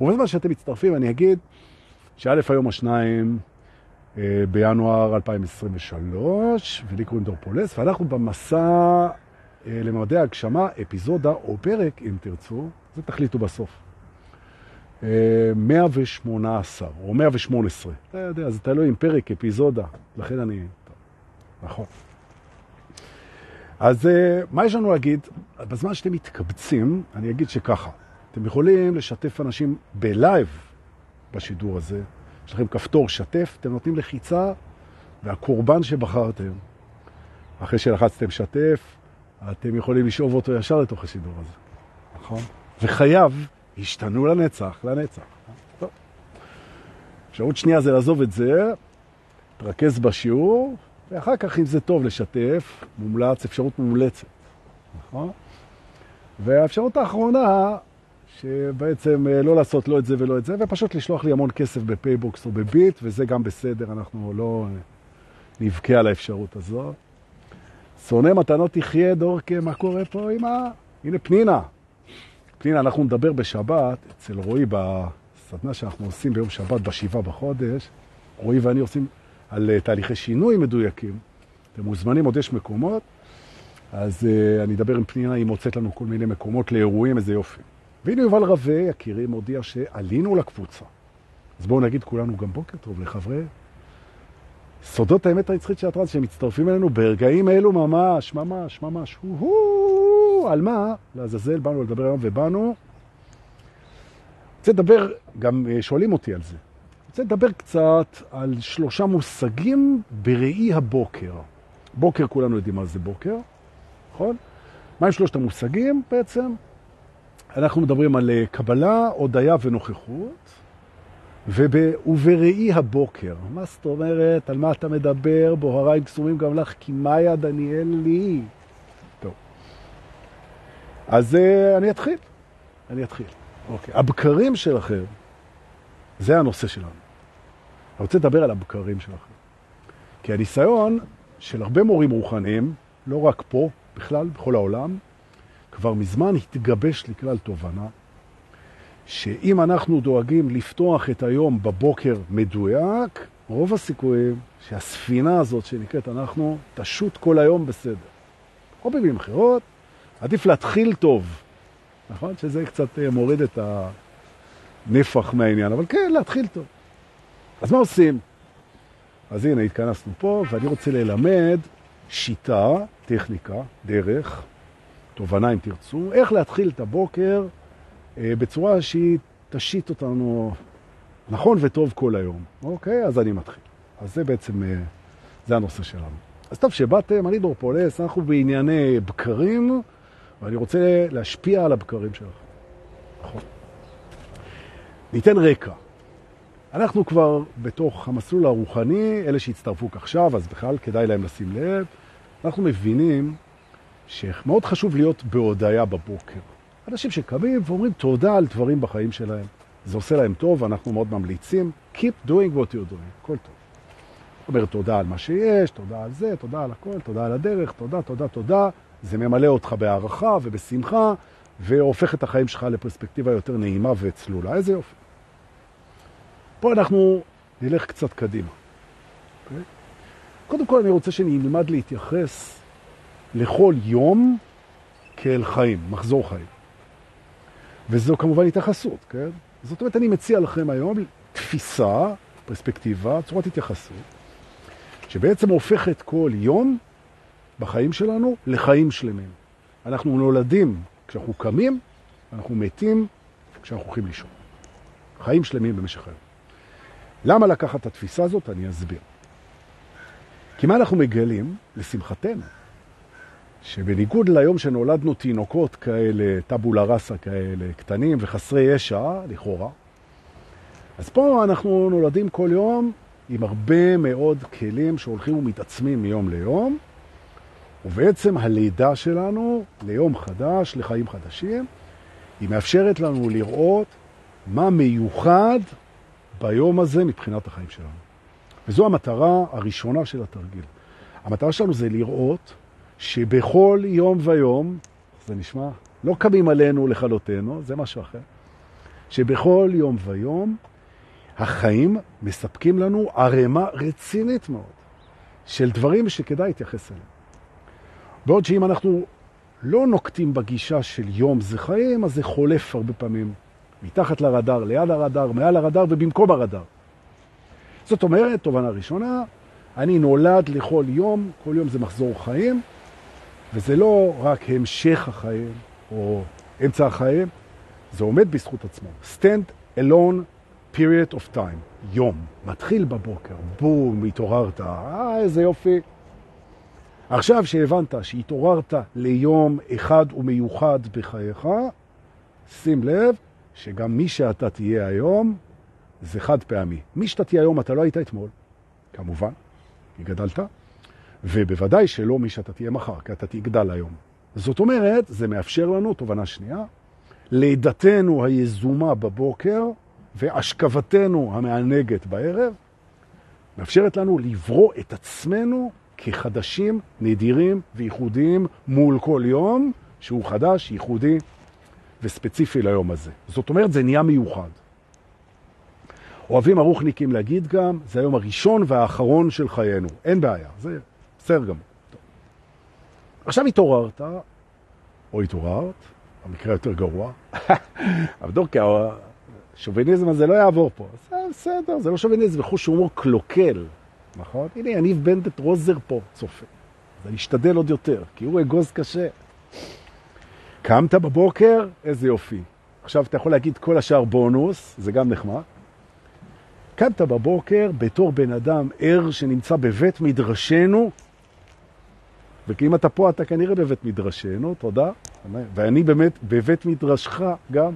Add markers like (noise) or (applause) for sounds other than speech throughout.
ובזמן שאתם מצטרפים אני אגיד שא' היום השניים אה, בינואר 2023, ולי קוראים דורפולס, ואנחנו במסע אה, למדעי הגשמה, אפיזודה או פרק, אם תרצו, זה תחליטו בסוף. 118 או 118, אתה יודע, זה תלוי עם פרק, אפיזודה, לכן אני... נכון. אז מה יש לנו להגיד? בזמן שאתם מתקבצים, אני אגיד שככה, אתם יכולים לשתף אנשים בלייב בשידור הזה, יש לכם כפתור שתף, אתם נותנים לחיצה, והקורבן שבחרתם, אחרי שלחצתם שתף, אתם יכולים לשאוב אותו ישר לתוך השידור הזה, נכון? וחייו השתנו לנצח, לנצח. טוב. אפשרות שנייה זה לעזוב את זה, תרכז בשיעור, ואחר כך, אם זה טוב לשתף, מומלץ, אפשרות מומלצת, נכון? והאפשרות האחרונה, שבעצם אה, לא לעשות לא את זה ולא את זה, ופשוט לשלוח לי המון כסף בפייבוקס או בביט, וזה גם בסדר, אנחנו לא אה, נבכה על האפשרות הזו. שונא מתנות יחיה, דורקה, מה קורה פה עם ה... הנה פנינה. פנינה, אנחנו נדבר בשבת אצל רועי בסדנה שאנחנו עושים ביום שבת בשבעה בחודש. רועי ואני עושים על אה, תהליכי שינוי מדויקים. אתם מוזמנים, עוד יש מקומות. אז uh, אני אדבר עם פנינה, היא מוצאת לנו כל מיני מקומות לאירועים, איזה יופי. והנה יובל רווה, יקירי, מודיע שעלינו לקבוצה. אז בואו נגיד כולנו גם בוקר טוב לחברי סודות האמת היצחית של הטרנס שמצטרפים אלינו ברגעים אלו ממש, ממש, ממש. הו-הו, על מה? לעזאזל, באנו לדבר היום ובאנו. רוצה לדבר, גם אה, שואלים אותי על זה. רוצה לדבר קצת על שלושה מושגים בראי הבוקר. בוקר, כולנו יודעים מה זה בוקר, נכון? מה עם שלושת המושגים בעצם? אנחנו מדברים על אה, קבלה, הודיה ונוכחות, וב... ובראי הבוקר. מה זאת אומרת? על מה אתה מדבר? בוהריים קסומים גם לך, כי מאיה דניאל לי. אז uh, אני אתחיל. אני אתחיל. אוקיי. הבקרים שלכם, זה הנושא שלנו. אני רוצה לדבר על הבקרים שלכם. כי הניסיון של הרבה מורים רוחניים, לא רק פה, בכלל, בכל העולם, כבר מזמן התגבש לכלל תובנה שאם אנחנו דואגים לפתוח את היום בבוקר מדויק, רוב הסיכויים שהספינה הזאת שנקראת אנחנו תשוט כל היום בסדר. או במילים אחרות, עדיף להתחיל טוב, נכון? שזה קצת אה, מוריד את הנפח מהעניין, אבל כן, להתחיל טוב. אז מה עושים? אז הנה, התכנסנו פה, ואני רוצה ללמד שיטה, טכניקה, דרך, תובנה אם תרצו, איך להתחיל את הבוקר אה, בצורה שהיא תשית אותנו נכון וטוב כל היום. אוקיי? אז אני מתחיל. אז זה בעצם, אה, זה הנושא שלנו. אז טוב שבאתם, אני דורפולס, אנחנו בענייני בקרים, ואני רוצה להשפיע על הבקרים שלכם. נכון. ניתן רקע. אנחנו כבר בתוך המסלול הרוחני, אלה שהצטרפו עכשיו, אז בכלל כדאי להם לשים לב, אנחנו מבינים שמאוד חשוב להיות בהודעה בבוקר. אנשים שקמים ואומרים תודה על דברים בחיים שלהם. זה עושה להם טוב, אנחנו מאוד ממליצים. Keep doing what you're doing, הכל טוב. אומר תודה על מה שיש, תודה על זה, תודה על הכל, תודה על הדרך, תודה, תודה, תודה. זה ממלא אותך בהערכה ובשמחה, והופך את החיים שלך לפרספקטיבה יותר נעימה וצלולה. איזה יופי. פה אנחנו נלך קצת קדימה. Okay? אוקיי? קודם כל אני רוצה שנלמד להתייחס לכל יום כאל חיים, מחזור חיים. וזו כמובן התייחסות, כן? זאת אומרת, אני מציע לכם היום תפיסה, פרספקטיבה, צורת התייחסות, שבעצם הופכת כל יום בחיים שלנו לחיים שלמים. אנחנו נולדים כשאנחנו קמים, אנחנו מתים כשאנחנו הולכים לישון. חיים שלמים במשך היום. למה לקחת את התפיסה הזאת? אני אסביר. כי מה אנחנו מגלים, לשמחתנו, שבניגוד ליום שנולדנו תינוקות כאלה, טבולה ראסה כאלה, קטנים וחסרי ישע, לכאורה, אז פה אנחנו נולדים כל יום עם הרבה מאוד כלים שהולכים ומתעצמים מיום ליום, ובעצם הלידה שלנו ליום חדש, לחיים חדשים, היא מאפשרת לנו לראות מה מיוחד ביום הזה מבחינת החיים שלנו. וזו המטרה הראשונה של התרגיל. המטרה שלנו זה לראות שבכל יום ויום, זה נשמע, לא קמים עלינו לכלותנו, זה משהו אחר, שבכל יום ויום החיים מספקים לנו ערימה רצינית מאוד של דברים שכדאי להתייחס אליהם. בעוד שאם אנחנו לא נוקטים בגישה של יום זה חיים, אז זה חולף הרבה פעמים מתחת לרדאר, ליד הרדאר, מעל הרדאר ובמקום הרדאר. זאת אומרת, תובנה ראשונה, אני נולד לכל יום, כל יום זה מחזור חיים, וזה לא רק המשך החיים או אמצע החיים, זה עומד בזכות עצמו. Stand alone period of time, יום. מתחיל בבוקר, בום, התעוררת, אה, איזה יופי. עכשיו שהבנת שהתעוררת ליום אחד ומיוחד בחייך, שים לב שגם מי שאתה תהיה היום זה חד פעמי. מי שאתה תהיה היום אתה לא היית אתמול, כמובן, כי גדלת, ובוודאי שלא מי שאתה תהיה מחר, כי אתה תגדל היום. זאת אומרת, זה מאפשר לנו, תובנה שנייה, לידתנו היזומה בבוקר והשכבתנו המענגת בערב, מאפשרת לנו לברוא את עצמנו כחדשים, נדירים וייחודיים מול כל יום שהוא חדש, ייחודי וספציפי ליום הזה. זאת אומרת, זה נהיה מיוחד. אוהבים הרוחניקים להגיד גם, זה היום הראשון והאחרון של חיינו. אין בעיה, זה בסדר גמור. עכשיו התעוררת, או התעוררת, במקרה יותר גרוע, (laughs) אבל דורקי, השוביניזם הזה לא יעבור פה. זה בסדר, זה לא שוביניזם, חוש הומור קלוקל, נכון? הנה, יניב בנדט רוזר פה צופה. אז אני אשתדל עוד יותר, כי הוא אגוז קשה. קמת בבוקר, איזה יופי. עכשיו אתה יכול להגיד כל השאר בונוס, זה גם נחמד. קמת בבוקר בתור בן אדם ער שנמצא בבית מדרשנו, וכי אם אתה פה אתה כנראה בבית מדרשנו, תודה. ואני באמת בבית מדרשך גם.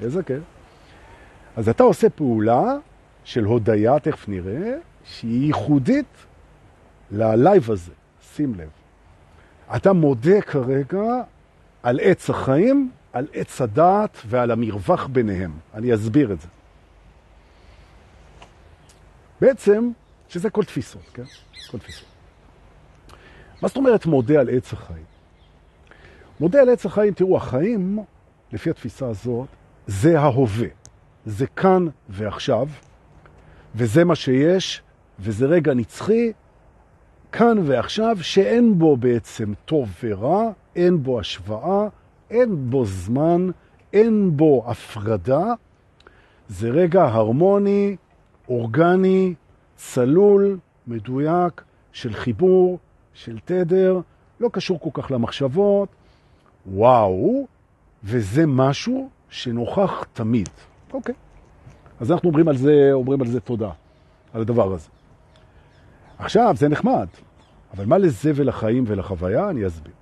איזה כיף. אז אתה עושה פעולה של הודיה, תכף נראה, שהיא ייחודית ללייב הזה. שים לב. אתה מודה כרגע על עץ החיים, על עץ הדעת ועל המרווח ביניהם. אני אסביר את זה. בעצם, שזה כל תפיסות, כן? כל תפיסות. מה זאת אומרת מודה על עץ החיים? מודה על עץ החיים, תראו, החיים, לפי התפיסה הזאת, זה ההווה. זה כאן ועכשיו, וזה מה שיש, וזה רגע נצחי, כאן ועכשיו, שאין בו בעצם טוב ורע, אין בו השוואה, אין בו זמן, אין בו הפרדה. זה רגע הרמוני, אורגני, צלול, מדויק, של חיבור, של תדר, לא קשור כל כך למחשבות. וואו, וזה משהו שנוכח תמיד. אוקיי. אז אנחנו אומרים על זה, אומרים על זה תודה, על הדבר הזה. עכשיו, זה נחמד, אבל מה לזה ולחיים ולחוויה? אני אסביר.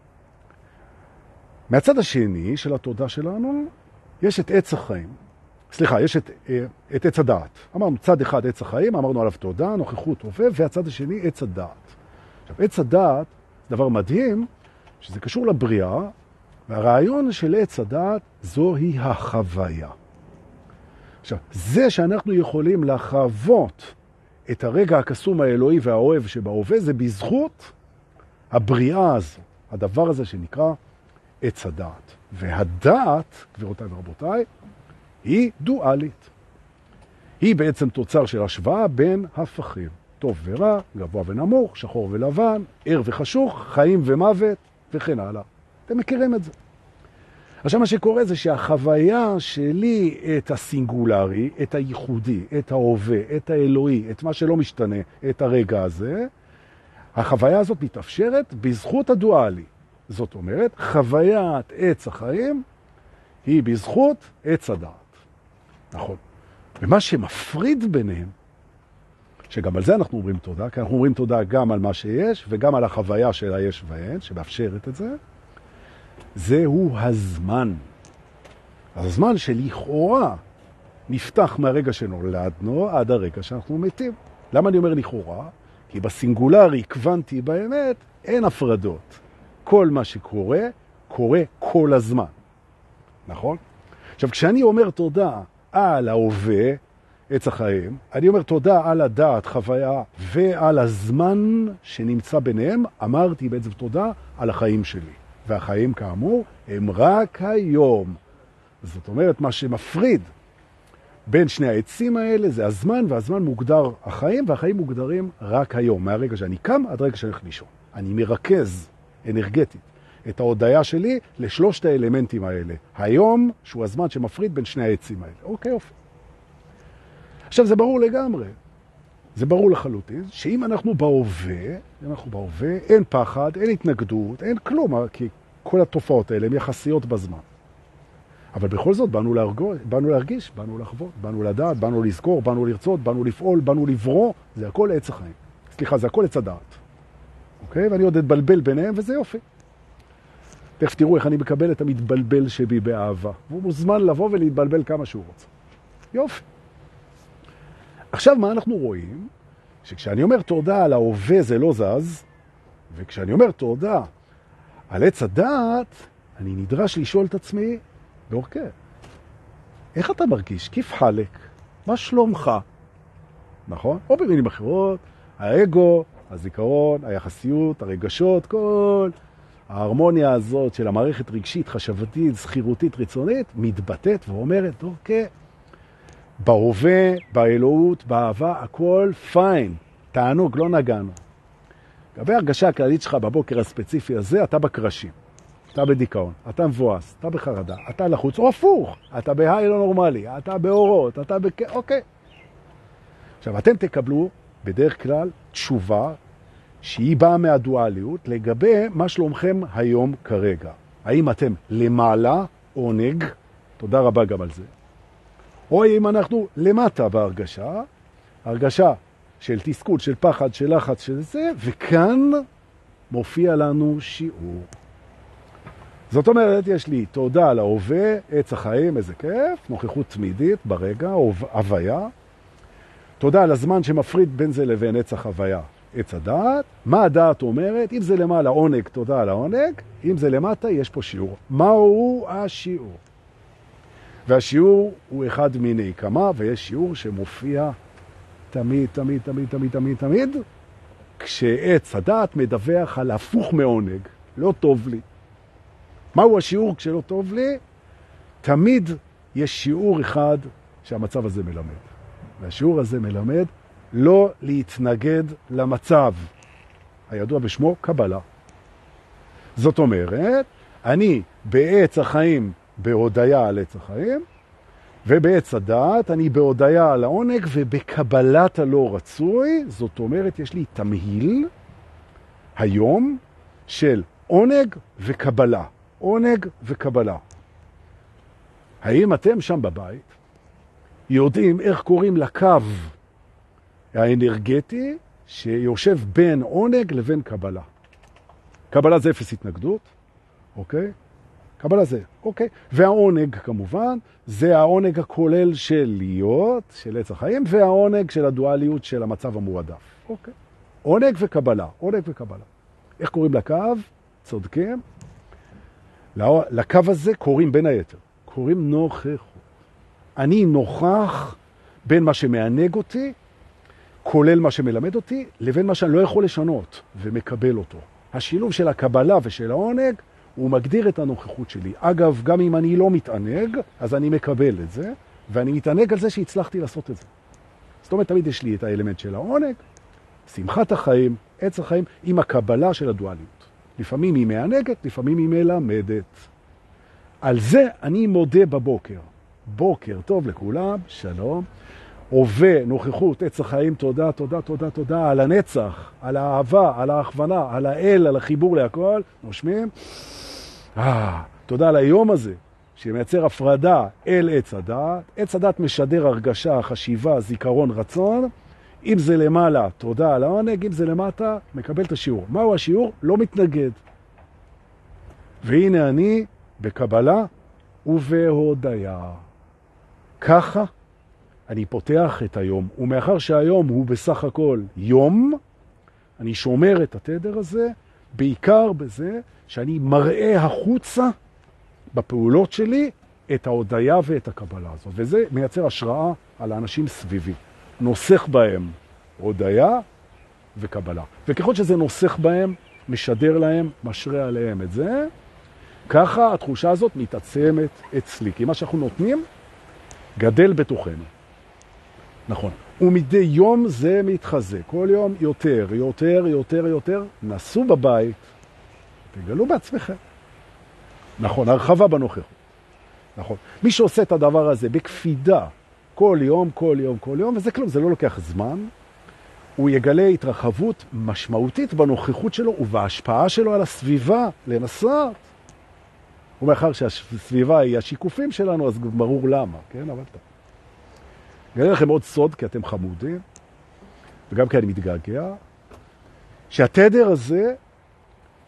מהצד השני של התודה שלנו, יש את עץ החיים. סליחה, יש את, אה, את עץ הדעת. אמרנו, צד אחד עץ החיים, אמרנו עליו תודה, נוכחות הווה, והצד השני עץ הדעת. עכשיו, עץ הדעת דבר מדהים, שזה קשור לבריאה, והרעיון של עץ הדעת זוהי החוויה. עכשיו, זה שאנחנו יכולים לחוות את הרגע הקסום האלוהי והאוהב שבהווה, זה בזכות הבריאה הזו, הדבר הזה שנקרא עץ הדעת. והדעת, גבירותיי ורבותיי, היא דואלית. היא בעצם תוצר של השוואה בין הפכים, טוב ורע, גבוה ונמוך, שחור ולבן, ער וחשוך, חיים ומוות וכן הלאה. אתם מכירים את זה. עכשיו מה שקורה זה שהחוויה שלי את הסינגולרי, את הייחודי, את ההווה, את האלוהי, את מה שלא משתנה, את הרגע הזה, החוויה הזאת מתאפשרת בזכות הדואלי. זאת אומרת, חוויית עץ החיים היא בזכות עץ הדעת. נכון. ומה שמפריד ביניהם, שגם על זה אנחנו אומרים תודה, כי אנחנו אומרים תודה גם על מה שיש וגם על החוויה של היש והאין, שמאפשרת את זה, זהו הזמן. הזמן שלכאורה נפתח מהרגע שנולדנו עד הרגע שאנחנו מתים. למה אני אומר לכאורה? כי בסינגולרי, קוונטי באמת, אין הפרדות. כל מה שקורה, קורה כל הזמן. נכון? עכשיו, כשאני אומר תודה על ההווה, עץ החיים, אני אומר תודה על הדעת, חוויה, ועל הזמן שנמצא ביניהם, אמרתי בעצם תודה על החיים שלי. והחיים כאמור הם רק היום. זאת אומרת, מה שמפריד בין שני העצים האלה זה הזמן, והזמן מוגדר החיים, והחיים מוגדרים רק היום, מהרגע שאני קם עד רגע שאני הולך לישון. אני מרכז אנרגטית את ההודעה שלי לשלושת האלמנטים האלה. היום, שהוא הזמן שמפריד בין שני העצים האלה. אוקיי, יופי. עכשיו, זה ברור לגמרי. זה ברור לחלוטין, שאם אנחנו בהווה, אנחנו בהווה, אין פחד, אין התנגדות, אין כלום, כי כל התופעות האלה הן יחסיות בזמן. אבל בכל זאת באנו, להרגו, באנו להרגיש, באנו לחוות, באנו לדעת, באנו לזכור, באנו לרצות, באנו לפעול, באנו לברוא, זה הכל עץ החיים. סליחה, זה הכל עץ הדעת. אוקיי? ואני עוד אתבלבל ביניהם, וזה יופי. תכף תראו איך אני מקבל את המתבלבל שבי באהבה. הוא מוזמן לבוא ולהתבלבל כמה שהוא רוצה. יופי. עכשיו, מה אנחנו רואים? שכשאני אומר תודה על ההווה זה לא זז, וכשאני אומר תודה על עץ הדעת, אני נדרש לשאול את עצמי, באורכי, איך אתה מרגיש? כיף חלק? מה שלומך? נכון? או במילים אחרות, האגו, הזיכרון, היחסיות, הרגשות, כל ההרמוניה הזאת של המערכת רגשית, חשבתית, זכירותית, רצונית, מתבטאת ואומרת, אוקיי, בהווה, באלוהות, באהבה, הכל פיין, תענוג, לא נגענו. לגבי הרגשה הכללית שלך בבוקר הספציפי הזה, אתה בקרשים, אתה בדיכאון, אתה מבואס, אתה בחרדה, אתה לחוץ, או הפוך, אתה בהיי לא נורמלי, אתה באורות, אתה בכ... אוקיי. עכשיו, אתם תקבלו בדרך כלל תשובה שהיא באה מהדואליות לגבי מה שלומכם היום כרגע. האם אתם למעלה, עונג, תודה רבה גם על זה, או אם אנחנו למטה בהרגשה, הרגשה של תסכול, של פחד, של לחץ, של זה, וכאן מופיע לנו שיעור. זאת אומרת, יש לי תודה על ההווה, עץ החיים, איזה כיף, נוכחות תמידית ברגע, הוויה. תודה על הזמן שמפריד בין זה לבין עץ החוויה, עץ הדעת. מה הדעת אומרת? אם זה למעלה עונג, תודה על העונג. אם זה למטה, יש פה שיעור. מהו השיעור? והשיעור הוא אחד מיני כמה, ויש שיעור שמופיע תמיד, תמיד, תמיד, תמיד, תמיד, תמיד, כשעץ הדעת מדווח על הפוך מעונג, לא טוב לי. מהו השיעור כשלא טוב לי? תמיד יש שיעור אחד שהמצב הזה מלמד. והשיעור הזה מלמד לא להתנגד למצב, הידוע בשמו קבלה. זאת אומרת, אני בעץ החיים בהודיה על עץ החיים, ובעץ הדעת אני בהודיה על העונג ובקבלת הלא רצוי, זאת אומרת, יש לי תמהיל היום של עונג וקבלה. עונג וקבלה. האם אתם שם בבית יודעים איך קוראים לקו האנרגטי שיושב בין עונג לבין קבלה? קבלה זה אפס התנגדות, אוקיי? קבלה זה, אוקיי. והעונג כמובן, זה העונג הכולל של להיות, של עץ החיים, והעונג של הדואליות של המצב המועדף, אוקיי. עונג וקבלה, עונג וקבלה. איך קוראים לקו? צודקים. לקו הזה קוראים בין היתר, קוראים נוכחות. אני נוכח בין מה שמענג אותי, כולל מה שמלמד אותי, לבין מה שאני לא יכול לשנות ומקבל אותו. השילוב של הקבלה ושל העונג הוא מגדיר את הנוכחות שלי. אגב, גם אם אני לא מתענג, אז אני מקבל את זה, ואני מתענג על זה שהצלחתי לעשות את זה. זאת אומרת, תמיד יש לי את האלמנט של העונג, שמחת החיים, עץ החיים, עם הקבלה של הדואליות. לפעמים היא מענגת, לפעמים היא מלמדת. על זה אני מודה בבוקר. בוקר טוב לכולם, שלום. הווה, נוכחות, עץ החיים, תודה, תודה, תודה, תודה, על הנצח, על האהבה, על ההכוונה, על האל, על החיבור להכל. נושמים. אה, תודה על היום הזה, שמייצר הפרדה אל עץ הדת. עץ הדת משדר הרגשה, חשיבה, זיכרון, רצון. אם זה למעלה, תודה על העונג, אם זה למטה, מקבל את השיעור. מהו השיעור? לא מתנגד. והנה אני בקבלה ובהודיה. ככה אני פותח את היום, ומאחר שהיום הוא בסך הכל יום, אני שומר את התדר הזה, בעיקר בזה שאני מראה החוצה בפעולות שלי את ההודיה ואת הקבלה הזאת, וזה מייצר השראה על האנשים סביבי. נוסח בהם הודיה וקבלה. וככל שזה נוסח בהם, משדר להם, משרה עליהם את זה, ככה התחושה הזאת מתעצמת אצלי. כי מה שאנחנו נותנים גדל בתוכנו. נכון. ומדי יום זה מתחזק. כל יום יותר, יותר, יותר, יותר. נסו בבית, תגלו בעצמכם. נכון, הרחבה בנוכחות. נכון. מי שעושה את הדבר הזה בקפידה, כל יום, כל יום, כל יום, וזה כלום, זה לא לוקח זמן, הוא יגלה התרחבות משמעותית בנוכחות שלו ובהשפעה שלו על הסביבה, לנסות. ומאחר שהסביבה היא השיקופים שלנו, אז ברור למה, כן? אבל טוב. אגלה לכם עוד סוד, כי אתם חמודים, וגם כי אני מתגעגע, שהתדר הזה,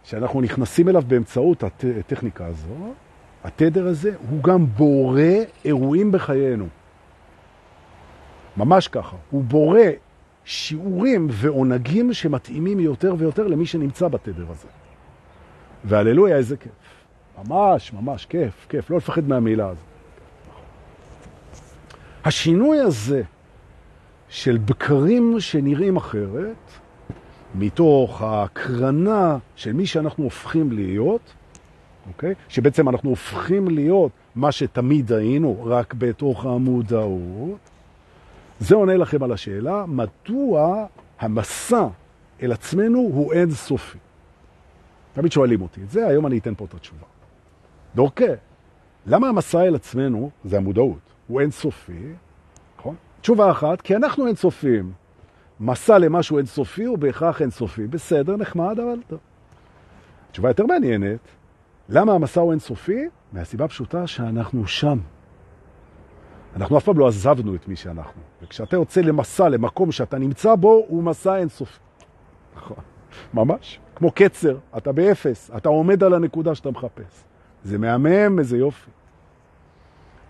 שאנחנו נכנסים אליו באמצעות הטכניקה הזו, התדר הזה הוא גם בורא אירועים בחיינו. ממש ככה. הוא בורא שיעורים ועונגים שמתאימים יותר ויותר למי שנמצא בתדר הזה. והללויה, איזה כיף. ממש, ממש כיף, כיף. לא לפחד מהמילה הזאת. השינוי הזה של בקרים שנראים אחרת, מתוך ההקרנה של מי שאנחנו הופכים להיות, אוקיי? שבעצם אנחנו הופכים להיות מה שתמיד היינו, רק בתוך המודעות, זה עונה לכם על השאלה, מדוע המסע אל עצמנו הוא אין סופי. תמיד שואלים אותי את זה, היום אני אתן פה את התשובה. דורקה, למה המסע אל עצמנו, זה המודעות, הוא אין סופי, נכון? תשובה אחת, כי אנחנו אין סופיים. מסע למשהו אין סופי הוא בהכרח אין סופי. בסדר, נחמד, אבל טוב. תשובה יותר מעניינת, למה המסע הוא אין סופי? מהסיבה פשוטה שאנחנו שם. אנחנו אף פעם לא עזבנו את מי שאנחנו. וכשאתה יוצא למסע, למקום שאתה נמצא בו, הוא מסע אינסופי. נכון. ממש. כמו קצר, אתה באפס, אתה עומד על הנקודה שאתה מחפש. זה מהמם, איזה יופי.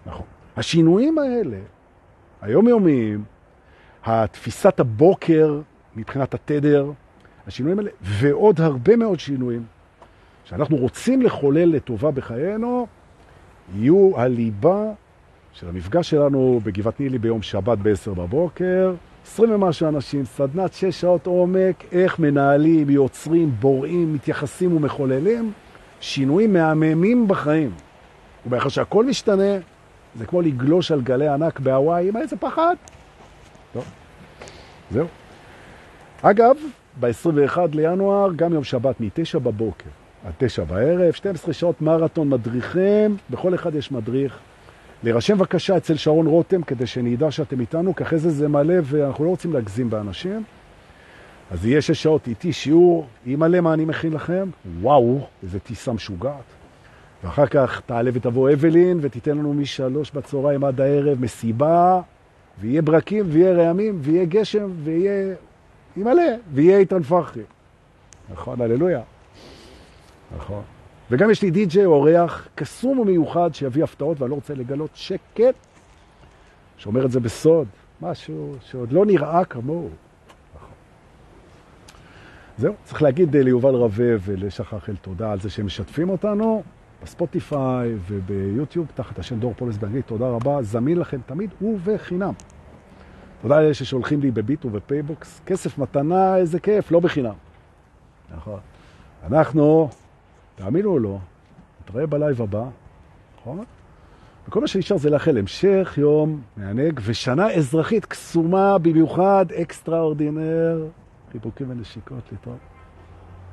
נכון. השינויים האלה, היומיומיים, התפיסת הבוקר מבחינת התדר, השינויים האלה, ועוד הרבה מאוד שינויים שאנחנו רוצים לחולל לטובה בחיינו, יהיו הליבה של המפגש שלנו בגבעת נילי ביום שבת ב-10 בבוקר. 20 ומשהו אנשים, סדנת 6 שעות עומק, איך מנהלים, יוצרים, בוראים, מתייחסים ומחוללים, שינויים מהממים בחיים. ובאחר שהכל משתנה, זה כמו לגלוש על גלי ענק בהוואי, עם איזה פחד. טוב, זהו. אגב, ב-21 לינואר, גם יום שבת מ-9 בבוקר עד 9 בערב, 12 שעות מרתון מדריכים, בכל אחד יש מדריך. להירשם בבקשה אצל שרון רותם כדי שנדע שאתם איתנו, כי אחרי זה זה מלא ואנחנו לא רוצים להגזים באנשים. אז יהיה שש שעות איתי שיעור, יהיה מלא מה אני מכין לכם, וואו, איזה טיסה משוגעת. ואחר כך תעלה ותבוא אבלין ותיתן לנו משלוש בצהריים עד הערב מסיבה, ויהיה ברקים ויהיה רעמים ויהיה גשם ויהיה... ימלא, ויהיה איתן פחרי. נכון, הללויה. נכון. וגם יש לי די-ג'יי אורח קסום ומיוחד שיביא הפתעות, ואני לא רוצה לגלות שקט, שאומר את זה בסוד, משהו שעוד לא נראה כמוהו. נכון. זהו, צריך להגיד ליובל רווה ולשחר תודה על זה שהם משתפים אותנו בספוטיפיי וביוטיוב, תחת השם דור פולס באנגלית, תודה רבה, זמין לכם תמיד ובחינם. תודה לאלה ששולחים לי בביט ובפייבוקס, כסף מתנה, איזה כיף, לא בחינם. נכון. אנחנו תאמינו או לא, נתראה בלייב הבא, נכון? וכל מה שנשאר זה לאחל המשך יום מענג ושנה אזרחית קסומה במיוחד, extraordinaire, חיבוקים ונשיקות לטוב.